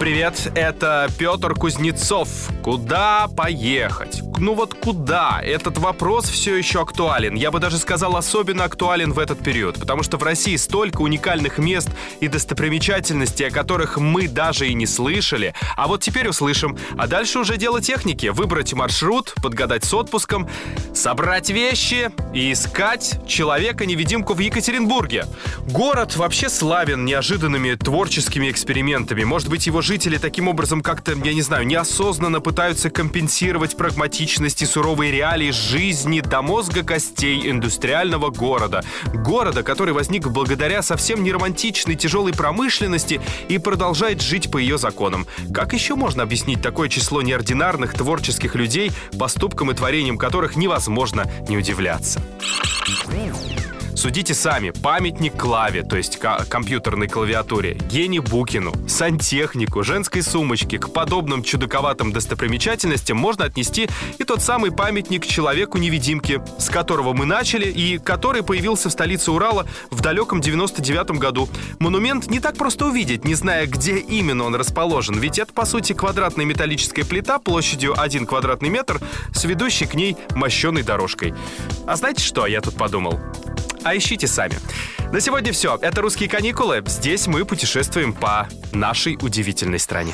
Привет, это Петр Кузнецов. Куда поехать? Ну вот куда? Этот вопрос все еще актуален. Я бы даже сказал, особенно актуален в этот период, потому что в России столько уникальных мест и достопримечательностей, о которых мы даже и не слышали. А вот теперь услышим. А дальше уже дело техники. Выбрать маршрут, подгадать с отпуском, собрать вещи и искать человека-невидимку в Екатеринбурге. Город вообще славен неожиданными творческими экспериментами. Может быть, его жители таким образом как-то, я не знаю, неосознанно пытаются компенсировать прагматичность и суровые реалии жизни до мозга костей индустриального города. Города, который возник благодаря совсем не романтичной тяжелой промышленности и продолжает жить по ее законам. Как еще можно объяснить такое число неординарных творческих людей, поступкам и творениям которых невозможно не удивляться? Судите сами. Памятник клаве, то есть компьютерной клавиатуре, Гене Букину, сантехнику, женской сумочке, к подобным чудаковатым достопримечательностям можно отнести и тот самый памятник человеку-невидимке, с которого мы начали и который появился в столице Урала в далеком 99 году. Монумент не так просто увидеть, не зная, где именно он расположен, ведь это, по сути, квадратная металлическая плита площадью 1 квадратный метр с ведущей к ней мощеной дорожкой. А знаете что я тут подумал? А ищите сами. На сегодня все. Это «Русские каникулы». Здесь мы путешествуем по нашей удивительной стране.